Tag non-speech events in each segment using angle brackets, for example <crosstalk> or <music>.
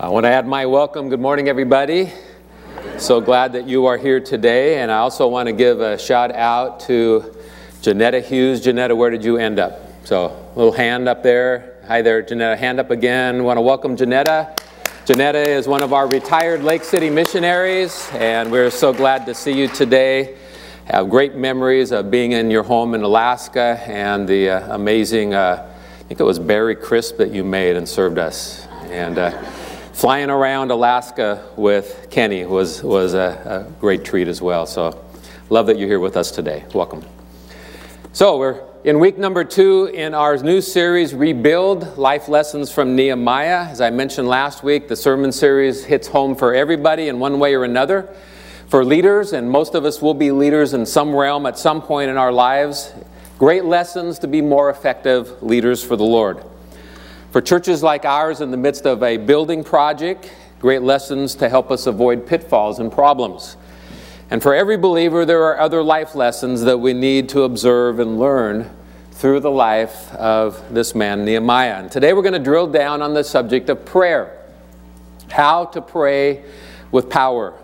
I want to add my welcome. Good morning, everybody. So glad that you are here today. And I also want to give a shout out to Janetta Hughes. Janetta, where did you end up? So, a little hand up there. Hi there, Janetta. Hand up again. want to welcome Janetta. Janetta is one of our retired Lake City missionaries, and we're so glad to see you today. Have great memories of being in your home in Alaska and the uh, amazing, uh, I think it was berry crisp that you made and served us. And uh, flying around Alaska with Kenny was, was a, a, great treat as well. So, love that you're here with us today. Welcome. So, we're in week number two in our new series, Rebuild Life Lessons from Nehemiah. As I mentioned last week, the sermon series hits home for everybody in one way or another. For leaders, and most of us will be leaders in some realm at some point in our lives, great lessons to be more effective leaders for the Lord. For churches like ours in the midst of a building project, great lessons to help us avoid pitfalls and problems. And for every believer, there are other life lessons that we need to observe and learn through the life of this man, Nehemiah. And today we're going to drill down on the subject of prayer how to pray with power.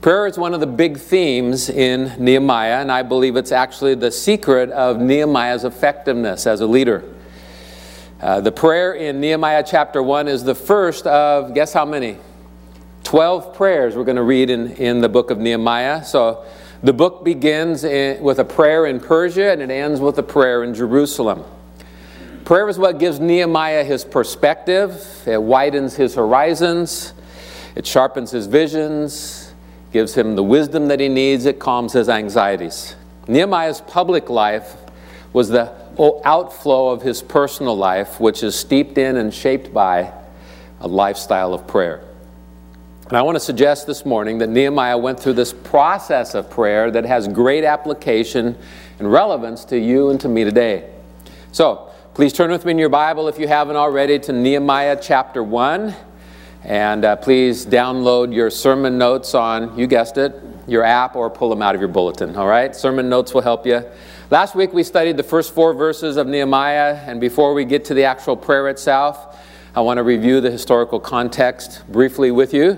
Prayer is one of the big themes in Nehemiah, and I believe it's actually the secret of Nehemiah's effectiveness as a leader. Uh, the prayer in Nehemiah chapter 1 is the first of, guess how many? 12 prayers we're going to read in, in the book of Nehemiah. So the book begins in, with a prayer in Persia and it ends with a prayer in Jerusalem. Prayer is what gives Nehemiah his perspective, it widens his horizons, it sharpens his visions, gives him the wisdom that he needs, it calms his anxieties. Nehemiah's public life was the outflow of his personal life, which is steeped in and shaped by a lifestyle of prayer. And I want to suggest this morning that Nehemiah went through this process of prayer that has great application and relevance to you and to me today. So, please turn with me in your Bible if you haven't already to Nehemiah chapter 1. And uh, please download your sermon notes on, you guessed it, your app or pull them out of your bulletin, all right? Sermon notes will help you. Last week we studied the first four verses of Nehemiah, and before we get to the actual prayer itself, I want to review the historical context briefly with you.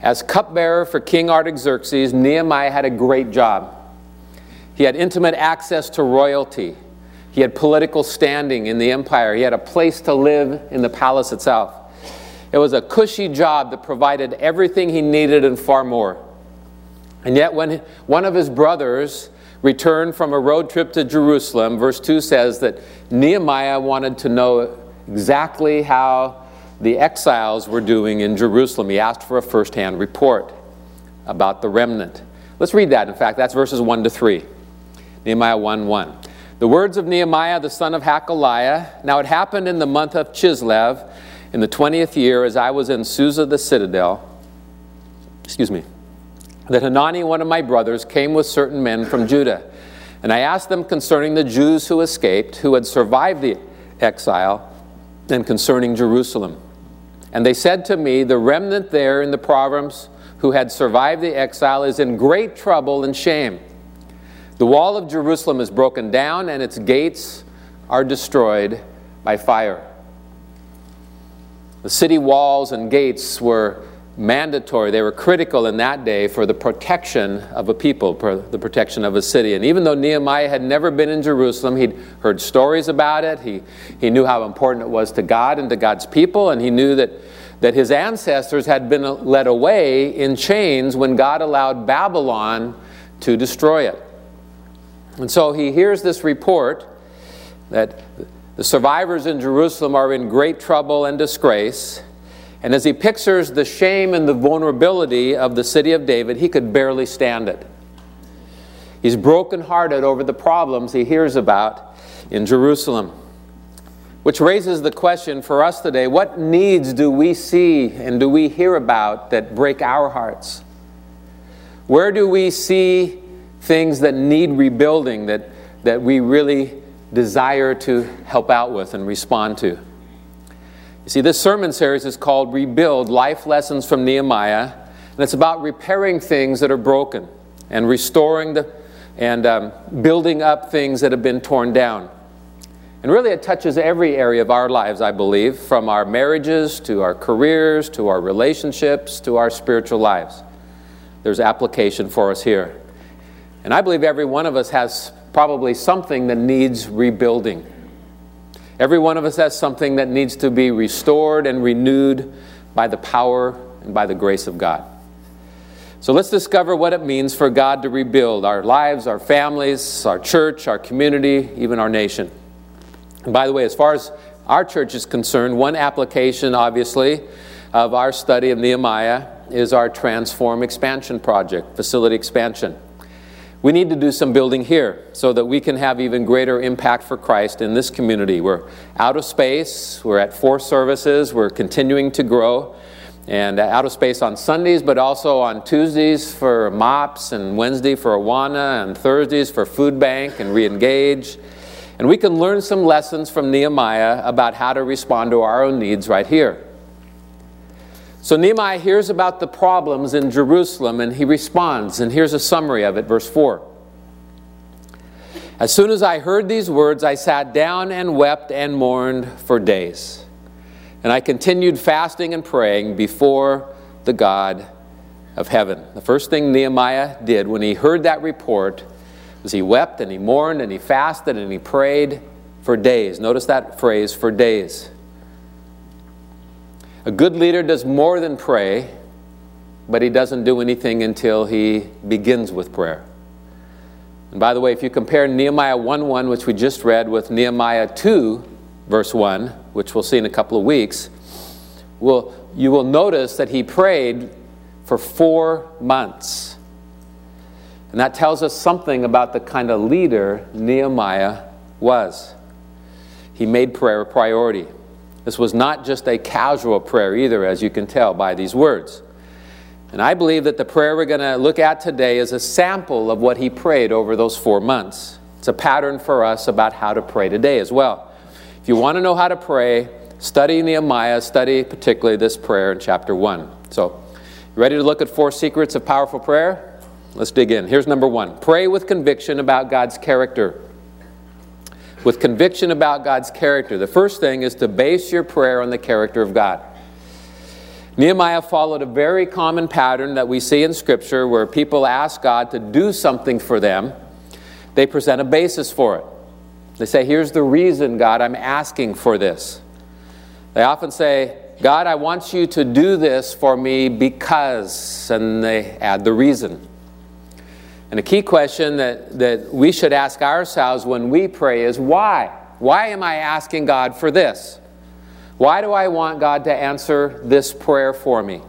As cupbearer for King Artaxerxes, Nehemiah had a great job. He had intimate access to royalty. He had political standing in the empire. He had a place to live in the palace itself. It was a cushy job that provided everything he needed and far more. And yet, when one of his brothers returned from a road trip to Jerusalem, verse 2 says that Nehemiah wanted to know exactly how the exiles were doing in Jerusalem. He asked for a first hand report about the remnant. Let's read that. In fact, that's verses 1 to 3. Nehemiah 1 1. The words of Nehemiah the son of Hachaliah. Now it happened in the month of Chislev, in the 20th year, as I was in Susa the citadel. Excuse me that Hanani, one of my brothers, came with certain men from Judah. And I asked them concerning the Jews who escaped, who had survived the exile, and concerning Jerusalem. And they said to me, The remnant there in the province who had survived the exile is in great trouble and shame. The wall of Jerusalem is broken down, and its gates are destroyed by fire. The city walls and gates were mandatory. They were critical in that day for the protection of a people, for the protection of a city. And even though Nehemiah had never been in Jerusalem, he'd heard stories about it. He, he knew how important it was to God and to God's people, and he knew that, that his ancestors had been led away in chains when God allowed Babylon to destroy it. And so he hears this report that the survivors in Jerusalem are in great trouble and disgrace. And as he pictures the shame and the vulnerability of the city of David, he could barely stand it. He's brokenhearted over the problems he hears about in Jerusalem. Which raises the question for us today what needs do we see and do we hear about that break our hearts? Where do we see things that need rebuilding that, that we really desire to help out with and respond to? See, this sermon series is called Rebuild Life Lessons from Nehemiah, and it's about repairing things that are broken and restoring the, and um, building up things that have been torn down. And really, it touches every area of our lives, I believe, from our marriages to our careers to our relationships to our spiritual lives. There's application for us here. And I believe every one of us has probably something that needs rebuilding. Every one of us has something that needs to be restored and renewed by the power and by the grace of God. So let's discover what it means for God to rebuild our lives, our families, our church, our community, even our nation. And by the way, as far as our church is concerned, one application, obviously, of our study of Nehemiah is our Transform Expansion Project, facility expansion. We need to do some building here so that we can have even greater impact for Christ in this community. We're out of space, we're at four services, we're continuing to grow, and uh, out of space on Sundays, but also on Tuesdays for MOPS, and Wednesday for Awana, and Thursdays for Food Bank and Reengage. And we can learn some lessons from Nehemiah about how to respond to our own needs right here. So Nehemiah hears about the problems in Jerusalem and he responds. And here's a summary of it, verse 4. As soon as I heard these words, I sat down and wept and mourned for days. And I continued fasting and praying before the God of heaven. The first thing Nehemiah did when he heard that report was he wept and he mourned and he fasted and he prayed for days. Notice that phrase, for days. A good leader does more than pray, but he doesn't do anything until he begins with prayer. And by the way, if you compare Nehemiah 1 1, which we just read, with Nehemiah 2, verse 1, which we'll see in a couple of weeks, will you will notice that he prayed for four months. And that tells us something about the kind of leader Nehemiah was. He made prayer a priority. This was not just a casual prayer either, as you can tell by these words. And I believe that the prayer we're going to look at today is a sample of what he prayed over those four months. It's a pattern for us about how to pray today as well. If you want to know how to pray, study Nehemiah, study particularly this prayer in chapter 1. So, ready to look at four secrets of powerful prayer? Let's dig in. Here's number one pray with conviction about God's character. With conviction about God's character. The first thing is to base your prayer on the character of God. Nehemiah followed a very common pattern that we see in Scripture where people ask God to do something for them. They present a basis for it. They say, Here's the reason, God, I'm asking for this. They often say, God, I want you to do this for me because, and they add the reason. And a key question that, that we should ask ourselves when we pray is why? Why am I asking God for this? Why do I want God to answer this prayer for me?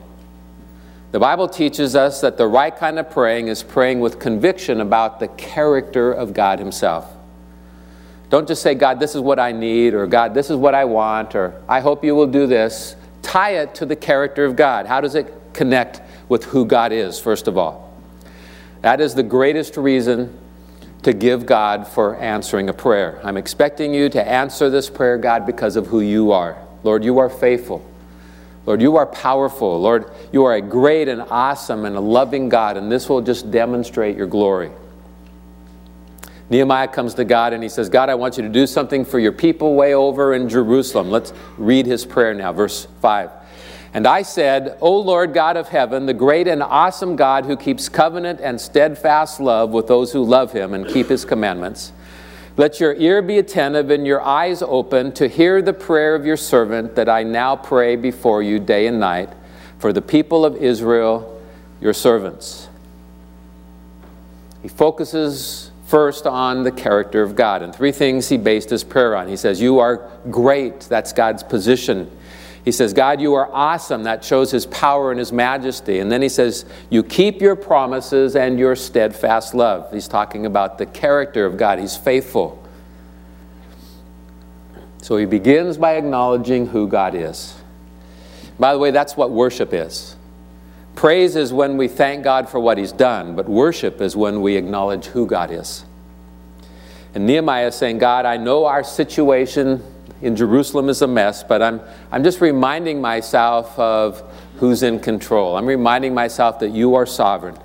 The Bible teaches us that the right kind of praying is praying with conviction about the character of God Himself. Don't just say, God, this is what I need, or God, this is what I want, or I hope you will do this. Tie it to the character of God. How does it connect with who God is, first of all? That is the greatest reason to give God for answering a prayer. I'm expecting you to answer this prayer, God, because of who you are. Lord, you are faithful. Lord, you are powerful. Lord, you are a great and awesome and a loving God, and this will just demonstrate your glory. Nehemiah comes to God and he says, God, I want you to do something for your people way over in Jerusalem. Let's read his prayer now, verse 5. And I said, O Lord God of heaven, the great and awesome God who keeps covenant and steadfast love with those who love him and keep his commandments, let your ear be attentive and your eyes open to hear the prayer of your servant that I now pray before you day and night for the people of Israel, your servants. He focuses first on the character of God. And three things he based his prayer on. He says, You are great. That's God's position he says, God, you are awesome. That shows his power and his majesty. And then he says, You keep your promises and your steadfast love. He's talking about the character of God. He's faithful. So he begins by acknowledging who God is. By the way, that's what worship is. Praise is when we thank God for what he's done, but worship is when we acknowledge who God is. And Nehemiah is saying, God, I know our situation in Jerusalem is a mess, but I'm, I'm just reminding myself of who's in control. I'm reminding myself that you are sovereign.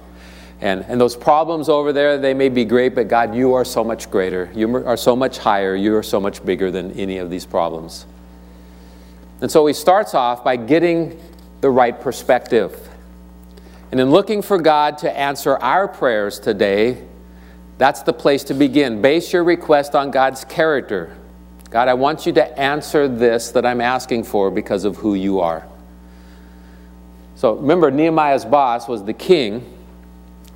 And, and those problems over there, they may be great, but God, you are so much greater. You are so much higher. You are so much bigger than any of these problems. And so he starts off by getting the right perspective. And in looking for God to answer our prayers today, that's the place to begin. Base your request on God's character. God, I want you to answer this that I'm asking for because of who you are. So remember, Nehemiah's boss was the king.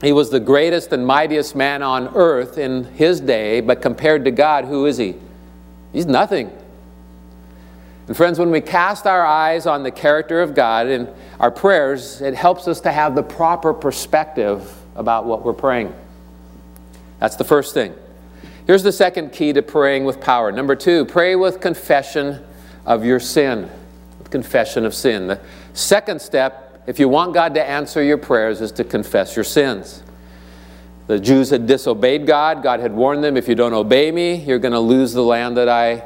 He was the greatest and mightiest man on earth in his day, but compared to God, who is he? He's nothing. And friends, when we cast our eyes on the character of God in our prayers, it helps us to have the proper perspective about what we're praying. That's the first thing. Here's the second key to praying with power. Number two, pray with confession of your sin. Confession of sin. The second step, if you want God to answer your prayers, is to confess your sins. The Jews had disobeyed God. God had warned them if you don't obey me, you're going to lose the land that I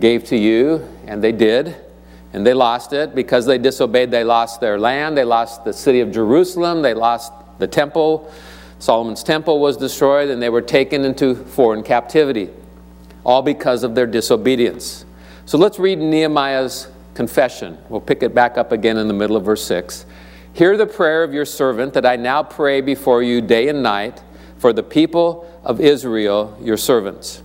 gave to you. And they did. And they lost it. Because they disobeyed, they lost their land. They lost the city of Jerusalem. They lost the temple. Solomon's temple was destroyed and they were taken into foreign captivity, all because of their disobedience. So let's read Nehemiah's confession. We'll pick it back up again in the middle of verse 6. Hear the prayer of your servant that I now pray before you day and night for the people of Israel, your servants,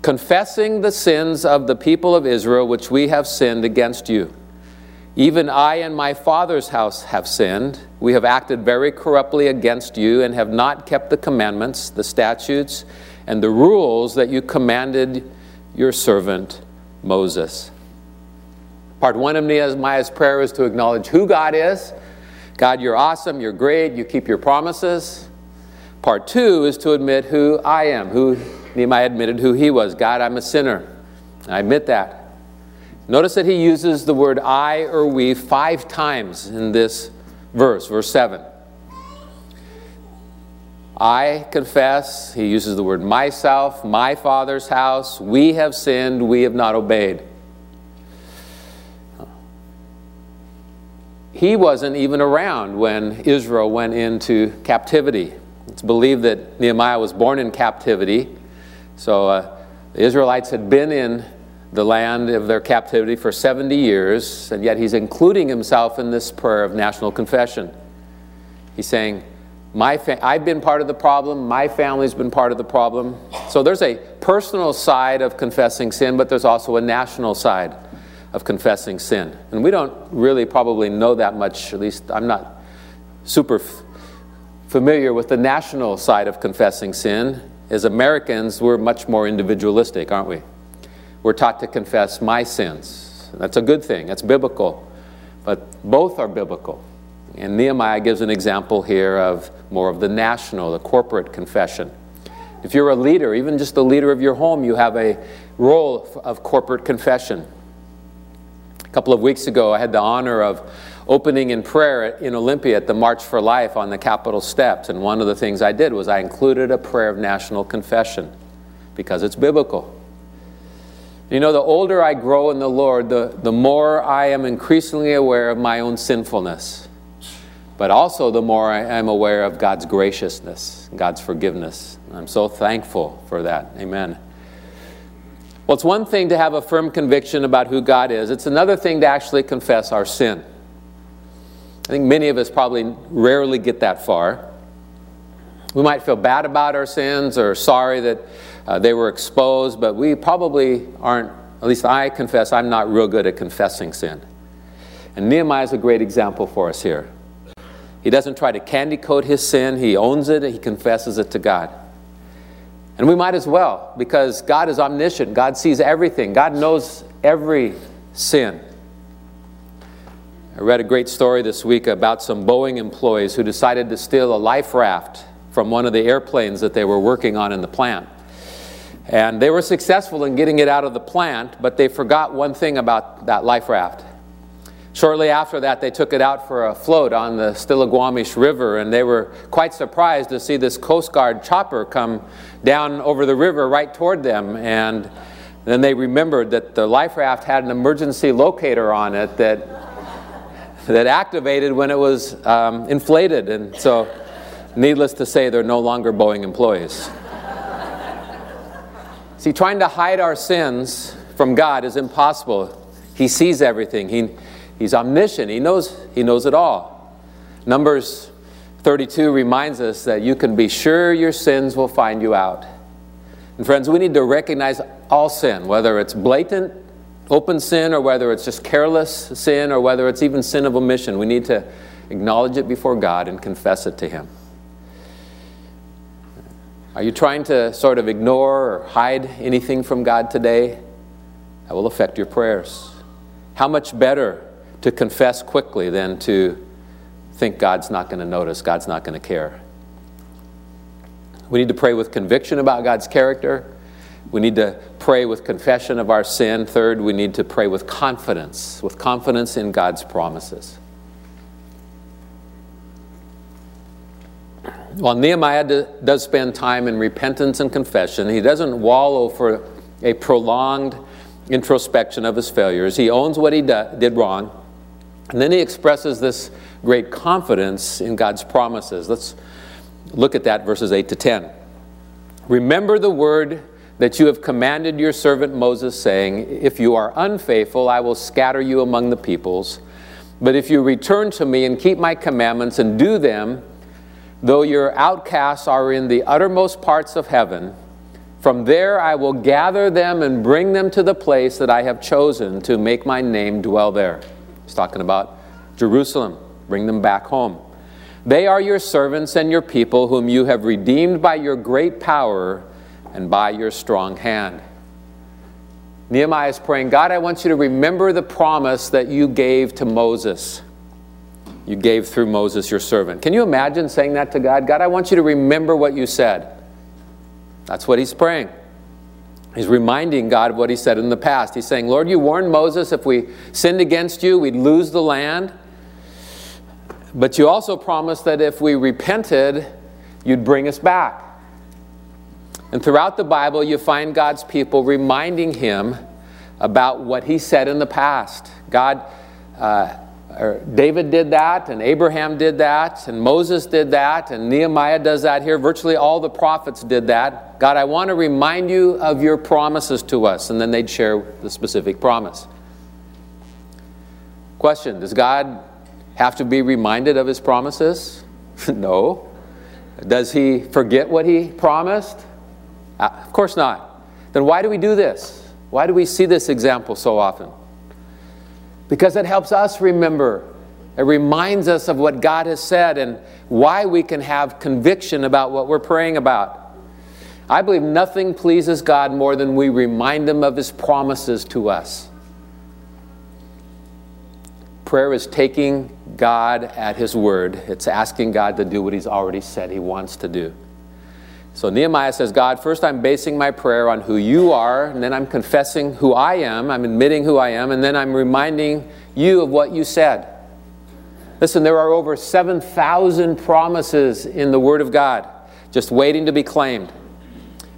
confessing the sins of the people of Israel which we have sinned against you. Even I and my father's house have sinned. We have acted very corruptly against you and have not kept the commandments, the statutes, and the rules that you commanded your servant Moses. Part one of Nehemiah's prayer is to acknowledge who God is. God, you're awesome, you're great, you keep your promises. Part two is to admit who I am, who Nehemiah admitted who he was. God, I'm a sinner. I admit that. Notice that he uses the word I or we five times in this verse, verse 7. I confess, he uses the word myself, my father's house, we have sinned, we have not obeyed. He wasn't even around when Israel went into captivity. It's believed that Nehemiah was born in captivity. So uh, the Israelites had been in the land of their captivity for 70 years, and yet he's including himself in this prayer of national confession. He's saying, my I've been part of the problem, my family's been part of the problem. So there's a personal side of confessing sin, but there's also a national side of confessing sin. And we don't really probably know that much, at least I'm not super familiar with the national side of confessing sin. As Americans, we're much more individualistic, aren't we? We're taught to confess my sins. That's a good thing, that's biblical. But both are biblical. And Nehemiah gives an example here of more of the national, the corporate confession. If you're a leader, even just the leader of your home, you have a role of corporate confession. A couple of weeks ago, I had the honor of opening in prayer in Olympia at the March for Life on the Capitol steps. And one of the things I did was I included a prayer of national confession because it's biblical. You know, the older I grow in the Lord, the, the more I am increasingly aware of my own sinfulness. But also, the more I am aware of God's graciousness, God's forgiveness. I'm so thankful for that. Amen. Well, it's one thing to have a firm conviction about who God is, it's another thing to actually confess our sin. I think many of us probably rarely get that far. We might feel bad about our sins or sorry that uh, they were exposed, but we probably aren't, at least I confess, I'm not real good at confessing sin. And Nehemiah is a great example for us here. He doesn't try to candy coat his sin, he owns it, he confesses it to God. And we might as well, because God is omniscient. God sees everything, God knows every sin. I read a great story this week about some Boeing employees who decided to steal a life raft from one of the airplanes that they were working on in the plant. And they were successful in getting it out of the plant, but they forgot one thing about that life raft. Shortly after that, they took it out for a float on the Stillaguamish River, and they were quite surprised to see this Coast Guard chopper come down over the river right toward them. And then they remembered that the life raft had an emergency locator on it that, that activated when it was um, inflated. And so Needless to say, they're no longer Boeing employees. See, trying to hide our sins from God is impossible. He sees everything. He, he's omniscient. He knows, he knows it all. Numbers 32 reminds us that you can be sure your sins will find you out. And friends, we need to recognize all sin, whether it's blatant, open sin, or whether it's just careless sin, or whether it's even sin of omission. We need to acknowledge it before God and confess it to Him. Are you trying to sort of ignore or hide anything from God today? That will affect your prayers. How much better to confess quickly than to think God's not going to notice, God's not going to care. We need to pray with conviction about God's character. We need to pray with confession of our sin. Third, we need to pray with confidence, with confidence in God's promises. While Nehemiah does spend time in repentance and confession, he doesn't wallow for a prolonged introspection of his failures. He owns what he did wrong, and then he expresses this great confidence in God's promises. Let's look at that, verses 8 to 10. Remember the word that you have commanded your servant Moses, saying, If you are unfaithful, I will scatter you among the peoples. But if you return to me and keep my commandments and do them, though your outcasts are in the uttermost parts of heaven, from there I will gather them and bring them to the place that I have chosen to make my name dwell there. He's talking about Jerusalem. Bring them back home. They are your servants and your people, whom you have redeemed by your great power and by your strong hand. Nehemiah is praying, God, I want you to remember the promise that you gave to Moses. You gave through Moses, your servant. Can you imagine saying that to God? God, I want you to remember what you said. That's what he's praying. He's reminding God of what he said in the past. He's saying, Lord, you warned Moses if we sinned against you, we'd lose the land. But you also promised that if we repented, you'd bring us back. And throughout the Bible, you find God's people reminding him about what he said in the past. God, uh, David did that, and Abraham did that, and Moses did that, and Nehemiah does that here. Virtually all the prophets did that. God, I want to remind you of your promises to us. And then they'd share the specific promise. Question Does God have to be reminded of his promises? <laughs> no. Does he forget what he promised? Uh, of course not. Then why do we do this? Why do we see this example so often? Because it helps us remember. It reminds us of what God has said and why we can have conviction about what we're praying about. I believe nothing pleases God more than we remind Him of His promises to us. Prayer is taking God at His word, it's asking God to do what He's already said He wants to do. So Nehemiah says, God, first I'm basing my prayer on who you are, and then I'm confessing who I am, I'm admitting who I am, and then I'm reminding you of what you said. Listen, there are over 7,000 promises in the Word of God just waiting to be claimed.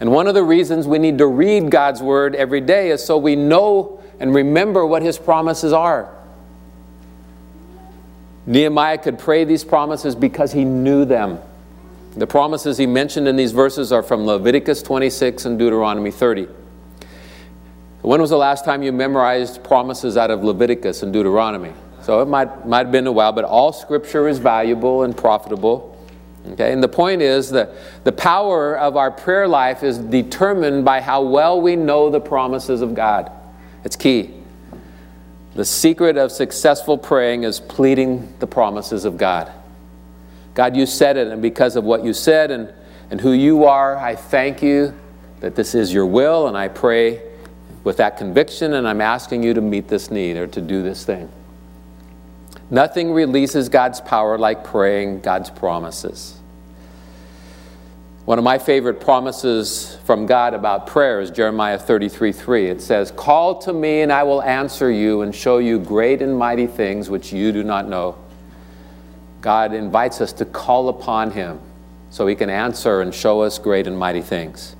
And one of the reasons we need to read God's Word every day is so we know and remember what His promises are. Nehemiah could pray these promises because he knew them. The promises he mentioned in these verses are from Leviticus 26 and Deuteronomy 30. When was the last time you memorized promises out of Leviticus and Deuteronomy? So it might, might have been a while, but all scripture is valuable and profitable. Okay, and the point is that the power of our prayer life is determined by how well we know the promises of God. It's key. The secret of successful praying is pleading the promises of God. God, you said it, and because of what you said and, and who you are, I thank you that this is your will, and I pray with that conviction, and I'm asking you to meet this need or to do this thing. Nothing releases God's power like praying God's promises. One of my favorite promises from God about prayer is Jeremiah 33 3. It says, Call to me, and I will answer you and show you great and mighty things which you do not know. God invites us to call upon Him so He can answer and show us great and mighty things.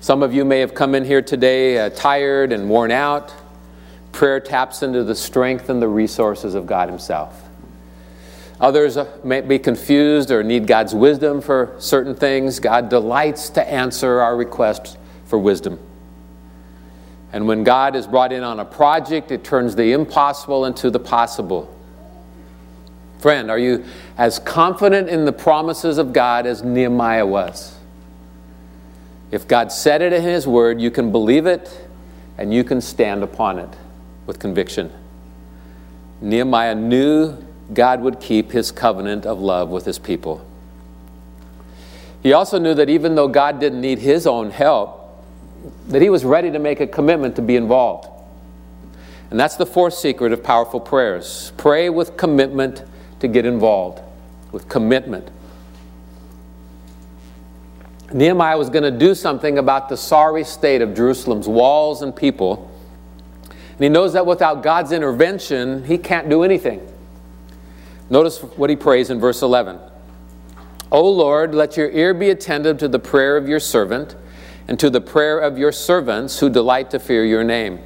Some of you may have come in here today uh, tired and worn out. Prayer taps into the strength and the resources of God Himself. Others may be confused or need God's wisdom for certain things. God delights to answer our requests for wisdom. And when God is brought in on a project, it turns the impossible into the possible. Friend, are you as confident in the promises of God as Nehemiah was? If God said it in His Word, you can believe it and you can stand upon it with conviction. Nehemiah knew God would keep His covenant of love with His people. He also knew that even though God didn't need his own help, that he was ready to make a commitment to be involved. And that's the fourth secret of powerful prayers. Pray with commitment to get involved, with commitment. Nehemiah was going to do something about the sorry state of Jerusalem's walls and people. And he knows that without God's intervention, he can't do anything. Notice what he prays in verse 11 O Lord, let your ear be attentive to the prayer of your servant and to the prayer of your servants who delight to fear your name.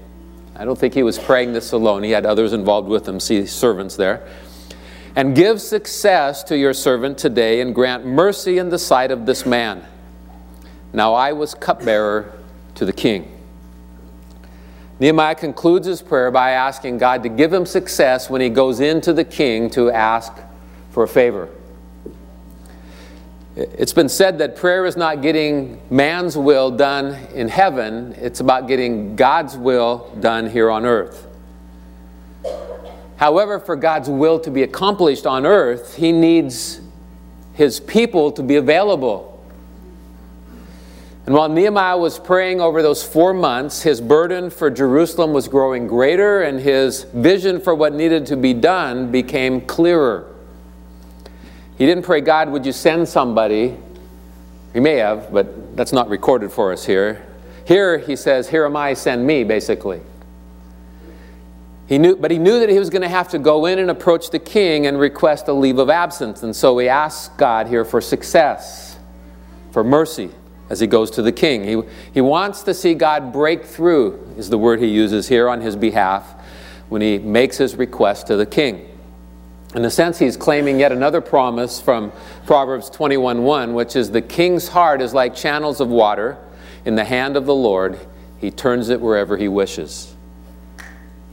I don't think he was praying this alone. He had others involved with him, see servants there. And give success to your servant today and grant mercy in the sight of this man. Now I was cupbearer to the king. Nehemiah concludes his prayer by asking God to give him success when he goes into the king to ask for a favor. It's been said that prayer is not getting man's will done in heaven, it's about getting God's will done here on earth. However, for God's will to be accomplished on earth, He needs His people to be available. And while Nehemiah was praying over those four months, his burden for Jerusalem was growing greater, and his vision for what needed to be done became clearer. He didn't pray, God, would you send somebody? He may have, but that's not recorded for us here. Here he says, Here am I, send me, basically. He knew, but he knew that he was going to have to go in and approach the king and request a leave of absence. And so he asks God here for success, for mercy as he goes to the king. He, he wants to see God break through, is the word he uses here on his behalf when he makes his request to the king. In a sense, he's claiming yet another promise from Proverbs 21:1, which is the king's heart is like channels of water in the hand of the Lord. He turns it wherever he wishes.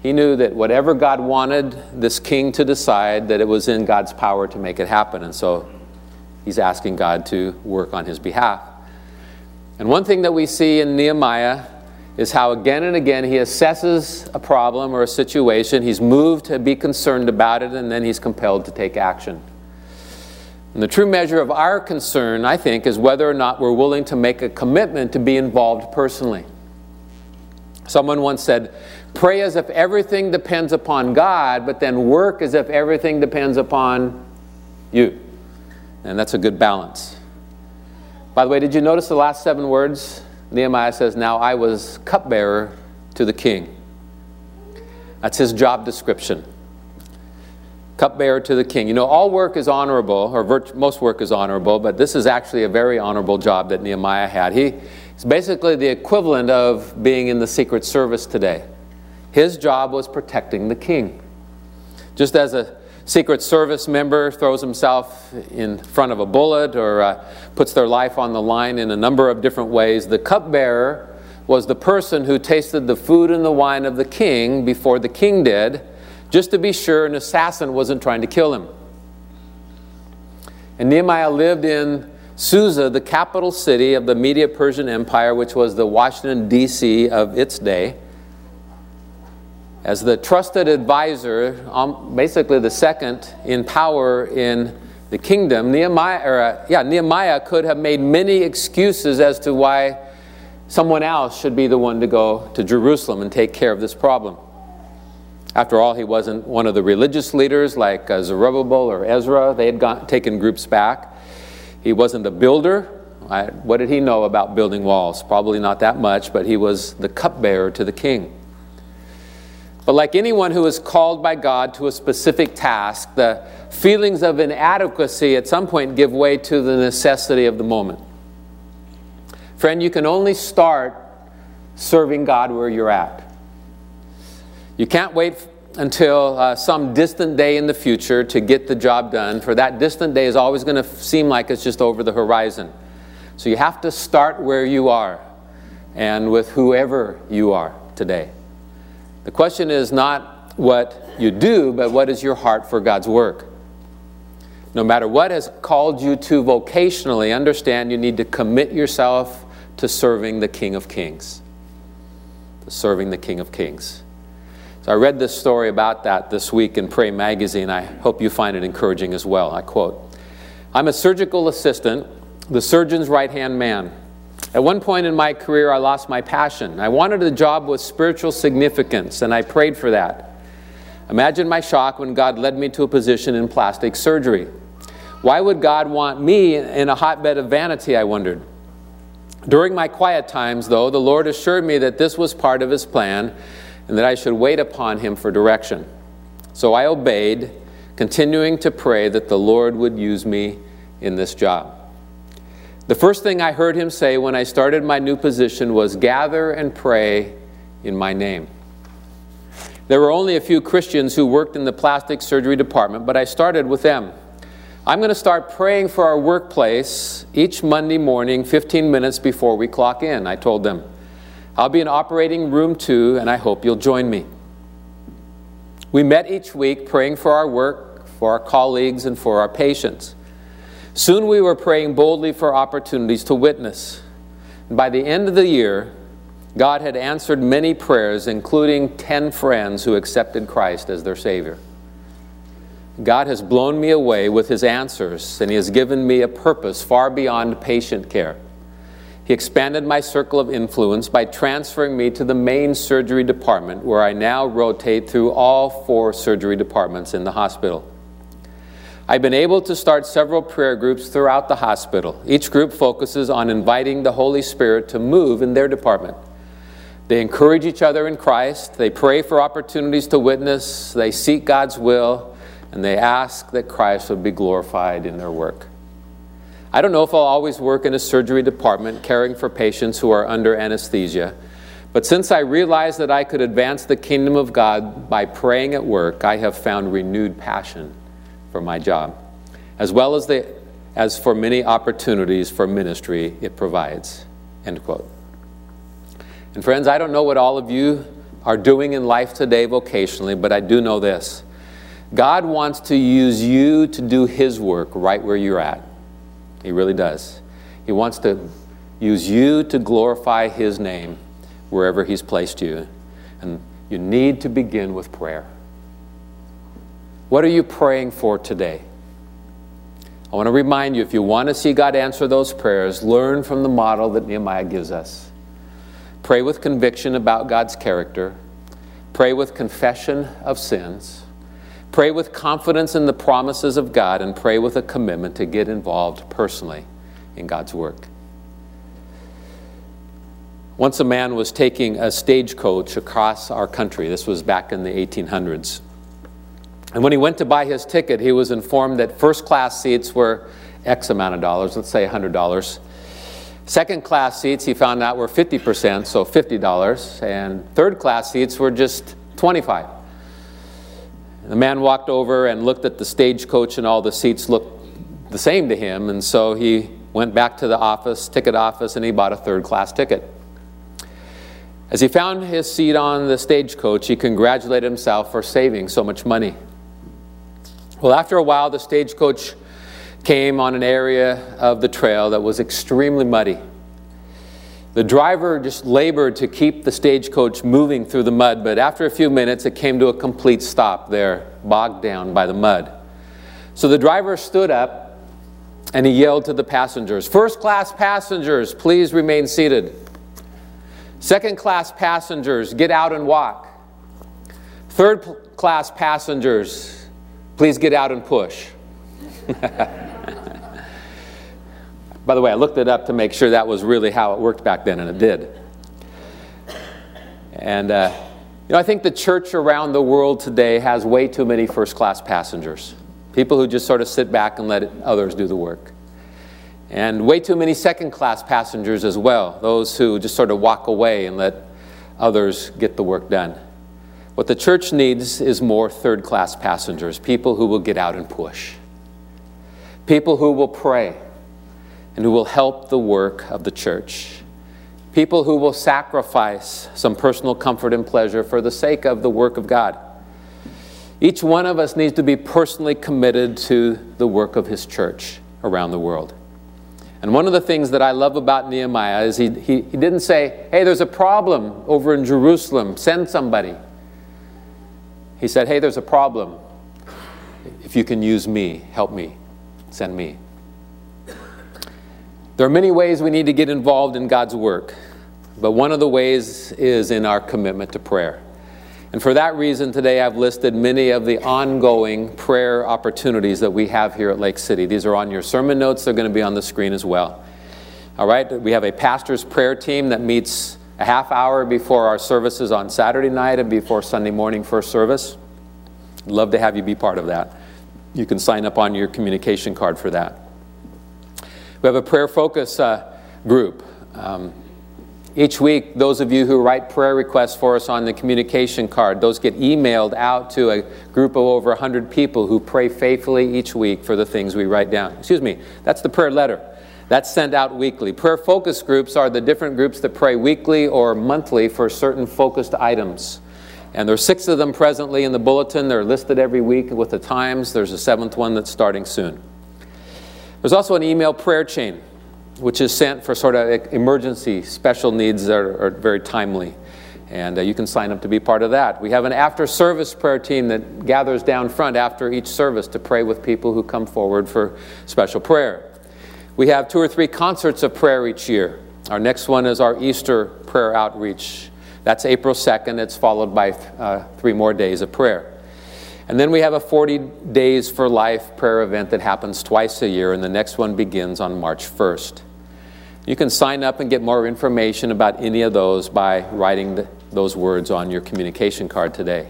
He knew that whatever God wanted this king to decide, that it was in God's power to make it happen. And so he's asking God to work on his behalf. And one thing that we see in Nehemiah is how again and again he assesses a problem or a situation, he's moved to be concerned about it, and then he's compelled to take action. And the true measure of our concern, I think, is whether or not we're willing to make a commitment to be involved personally. Someone once said, Pray as if everything depends upon God, but then work as if everything depends upon you. And that's a good balance. By the way, did you notice the last seven words? Nehemiah says, Now I was cupbearer to the king. That's his job description. Cupbearer to the king. You know, all work is honorable, or most work is honorable, but this is actually a very honorable job that Nehemiah had. He, it's basically the equivalent of being in the Secret Service today. His job was protecting the king. Just as a Secret Service member throws himself in front of a bullet or uh, puts their life on the line in a number of different ways. The cupbearer was the person who tasted the food and the wine of the king before the king did, just to be sure an assassin wasn't trying to kill him. And Nehemiah lived in Susa, the capital city of the Media Persian Empire, which was the Washington, D.C. of its day as the trusted advisor, um, basically the second in power in the kingdom, Nehemiah, or, uh, yeah, Nehemiah could have made many excuses as to why someone else should be the one to go to Jerusalem and take care of this problem. After all, he wasn't one of the religious leaders like uh, Zerubbabel or Ezra. They had taken groups back. He wasn't a builder. I, what did he know about building walls? Probably not that much, but he was the cupbearer to the king. But like anyone who is called by God to a specific task, the feelings of inadequacy at some point give way to the necessity of the moment. Friend, you can only start serving God where you're at. You can't wait until uh, some distant day in the future to get the job done, for that distant day is always going to seem like it's just over the horizon. So you have to start where you are and with whoever you are today. The question is not what you do, but what is your heart for God's work? No matter what has called you to vocationally, understand you need to commit yourself to serving the King of Kings. To serving the King of Kings. So I read this story about that this week in Pray Magazine. I hope you find it encouraging as well. I quote I'm a surgical assistant, the surgeon's right hand man. At one point in my career, I lost my passion. I wanted a job with spiritual significance, and I prayed for that. Imagine my shock when God led me to a position in plastic surgery. Why would God want me in a hotbed of vanity? I wondered. During my quiet times, though, the Lord assured me that this was part of His plan and that I should wait upon him for direction. So I obeyed, continuing to pray that the Lord would use me in this job. The first thing I heard him say when I started my new position was, Gather and pray in my name. There were only a few Christians who worked in the plastic surgery department, but I started with them. I'm going to start praying for our workplace each Monday morning, 15 minutes before we clock in, I told them. I'll be in operating room two, and I hope you'll join me. We met each week praying for our work, for our colleagues, and for our patients. Soon we were praying boldly for opportunities to witness. And by the end of the year, God had answered many prayers, including 10 friends who accepted Christ as their Savior. God has blown me away with His answers, and He has given me a purpose far beyond patient care. He expanded my circle of influence by transferring me to the main surgery department, where I now rotate through all four surgery departments in the hospital. I've been able to start several prayer groups throughout the hospital. Each group focuses on inviting the Holy Spirit to move in their department. They encourage each other in Christ, they pray for opportunities to witness, they seek God's will, and they ask that Christ would be glorified in their work. I don't know if I'll always work in a surgery department caring for patients who are under anesthesia, but since I realized that I could advance the kingdom of God by praying at work, I have found renewed passion for my job, as well as, the, as for many opportunities for ministry it provides. End quote. And friends, I don't know what all of you are doing in life today vocationally, but I do know this. God wants to use you to do His work right where you're at. He really does. He wants to use you to glorify His name wherever He's placed you. And you need to begin with prayer. What are you praying for today? I want to remind you if you want to see God answer those prayers, learn from the model that Nehemiah gives us. Pray with conviction about God's character, pray with confession of sins Pray with confidence in the promises of God and pray with a commitment to get involved personally in God's work. Once a man was taking a stagecoach across our country. This was back in the 1800s. And when he went to buy his ticket, he was informed that first class seats were X amount of dollars, let's say $100. Second class seats, he found out, were 50%, so $50. And third class seats were just 25 the man walked over and looked at the stagecoach, and all the seats looked the same to him. And so he went back to the office, ticket office, and he bought a third class ticket. As he found his seat on the stagecoach, he congratulated himself for saving so much money. Well, after a while, the stagecoach came on an area of the trail that was extremely muddy. The driver just labored to keep the stagecoach moving through the mud, but after a few minutes it came to a complete stop there, bogged down by the mud. So the driver stood up and he yelled to the passengers First class passengers, please remain seated. Second class passengers, get out and walk. Third class passengers, please get out and push. <laughs> By the way, I looked it up to make sure that was really how it worked back then, and it did. And, uh, you know, I think the church around the world today has way too many first class passengers. People who just sort of sit back and let others do the work. And way too many second class passengers as well, those who just sort of walk away and let others get the work done. What the church needs is more third class passengers, people who will get out and push, people who will pray and who will help the work of the church, people who will sacrifice some personal comfort and pleasure for the sake of the work of God. Each one of us needs to be personally committed to the work of his church around the world. And one of the things that I love about Nehemiah is he, he, he didn't say, hey, there's a problem over in Jerusalem, send somebody. He said, hey, there's a problem. If you can use me, help me, send me. There are many ways we need to get involved in God's work, but one of the ways is in our commitment to prayer. And for that reason, today I've listed many of the ongoing prayer opportunities that we have here at Lake City. These are on your sermon notes, they're going to be on the screen as well. All right, we have a pastor's prayer team that meets a half hour before our services on Saturday night and before Sunday morning first service. Love to have you be part of that. You can sign up on your communication card for that. We have a prayer focus uh, group. Um, each week, those of you who write prayer requests for us on the communication card, those get emailed out to a group of over 100 people who pray faithfully each week for the things we write down. Excuse me, that's the prayer letter. That's sent out weekly. Prayer focus groups are the different groups that pray weekly or monthly for certain focused items. And there are six of them presently in the bulletin. They're listed every week with the times. There's a seventh one that's starting soon. There's also an email prayer chain which is sent for sort of emergency special needs that are, are very timely. And uh, you can sign up to be part of that. We have an after service prayer team that gathers down front after each service to pray with people who come forward for special prayer. We have two or three concerts of prayer each year. Our next one is our Easter prayer outreach. That's April 2nd. It's followed by uh, three more days of prayer. And then we have a 40 Days for Life prayer event that happens twice a year, and the next one begins on March 1st. You can sign up and get more information about any of those by writing the, those words on your communication card today.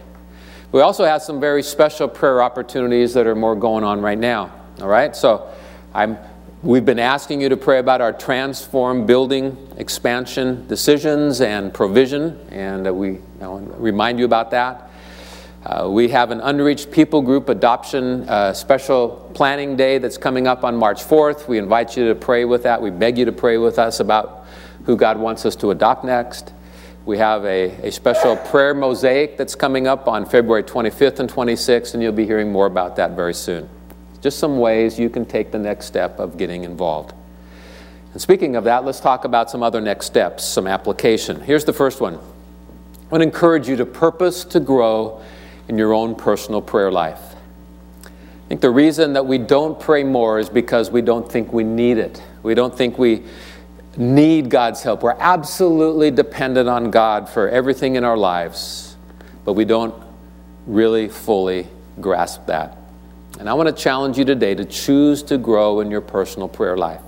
We also have some very special prayer opportunities that are more going on right now. All right? So I'm, we've been asking you to pray about our transform building expansion decisions and provision, and we you know, remind you about that. Uh, we have an unreached people group adoption uh, special planning day that's coming up on March 4th. We invite you to pray with that. We beg you to pray with us about who God wants us to adopt next. We have a, a special prayer mosaic that's coming up on February 25th and 26th, and you'll be hearing more about that very soon. Just some ways you can take the next step of getting involved. And speaking of that, let's talk about some other next steps, some application. Here's the first one. I want to encourage you to purpose to grow in your own personal prayer life. I think the reason that we don't pray more is because we don't think we need it. We don't think we need God's help. We're absolutely dependent on God for everything in our lives, but we don't really fully grasp that. And I want to challenge you today to choose to grow in your personal prayer life.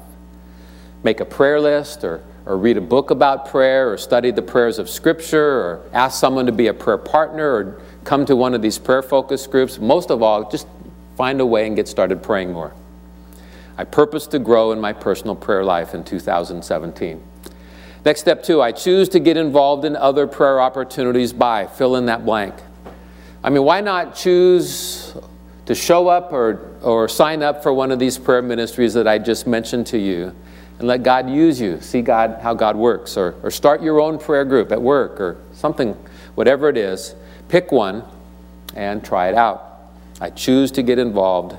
Make a prayer list or, or read a book about prayer or study the prayers of Scripture or ask someone to be a prayer partner or come to one of these prayer focus groups. Most of all, just find a way and get started praying more. I purpose to grow in my personal prayer life in 2017. Next step two, I choose to get involved in other prayer opportunities by fill in that blank. I mean, why not choose to show up or, or sign up for one of these prayer ministries that I just mentioned to you and let God use you, see God, how God works, or, or start your own prayer group at work or something, whatever it is, Pick one and try it out. I choose to get involved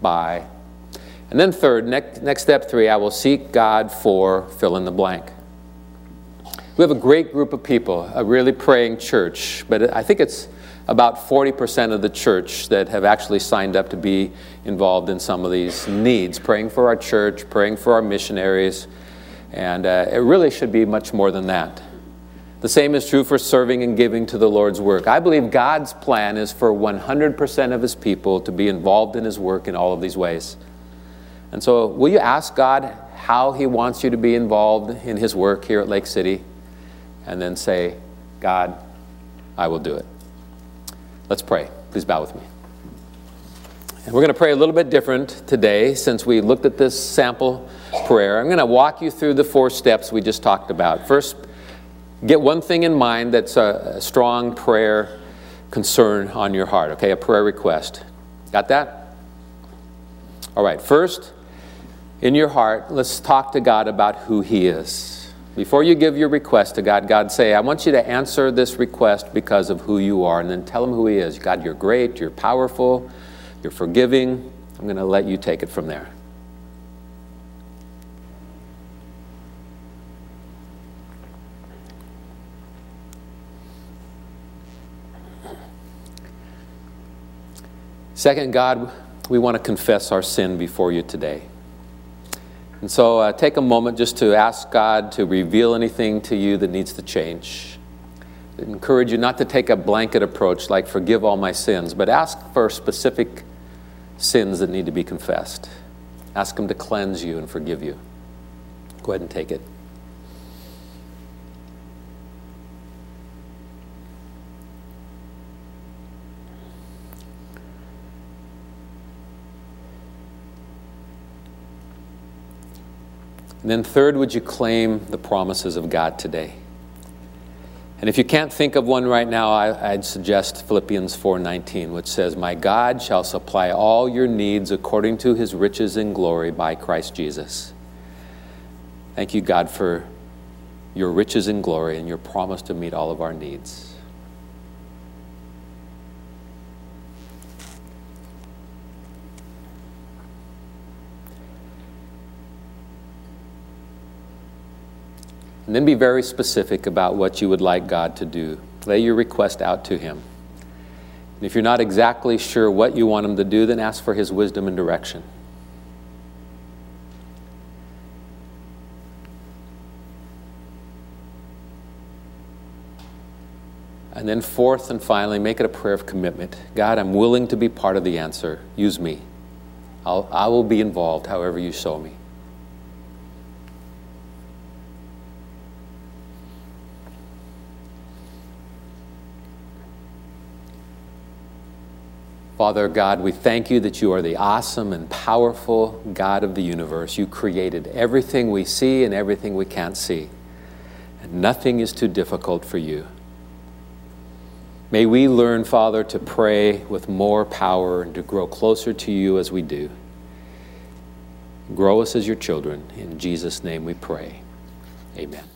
by. And then, third, next, next step three, I will seek God for fill in the blank. We have a great group of people, a really praying church, but I think it's about 40% of the church that have actually signed up to be involved in some of these needs, praying for our church, praying for our missionaries, and uh, it really should be much more than that. The same is true for serving and giving to the Lord's work. I believe God's plan is for 100% of His people to be involved in His work in all of these ways. And so, will you ask God how He wants you to be involved in His work here at Lake City? And then say, God, I will do it. Let's pray. Please bow with me. And we're going to pray a little bit different today since we looked at this sample prayer. I'm going to walk you through the four steps we just talked about. First, Get one thing in mind that's a, a strong prayer concern on your heart, okay? A prayer request. Got that? All right, first, in your heart, let's talk to God about who He is. Before you give your request to God, God say, I want you to answer this request because of who you are, and then tell Him who He is. God, you're great, you're powerful, you're forgiving. I'm going to let you take it from there. Second, God, we want to confess our sin before you today. And so uh, take a moment just to ask God to reveal anything to you that needs to change. I encourage you not to take a blanket approach like forgive all my sins, but ask for specific sins that need to be confessed. Ask Him to cleanse you and forgive you. Go ahead and take it. And then, third, would you claim the promises of God today? And if you can't think of one right now, I, would suggest Philippians 4:19, which says, "My God shall supply all your needs according to His riches in glory by Christ Jesus." Thank you, God, for your riches in glory and your promise to meet all of our needs. And then be very specific about what you would like God to do. Lay your request out to Him. And if you're not exactly sure what you want Him to do, then ask for His wisdom and direction. And then, fourth and finally, make it a prayer of commitment. God, I'm willing to be part of the answer. Use me. I'll, I will be involved however you show me. Father God, we thank you that you are the awesome and powerful God of the universe. You created everything we see and everything we can't see. And nothing is too difficult for you. May we learn, Father, to pray with more power and to grow closer to you as we do. Grow us as your children. In Jesus' name we pray. Amen.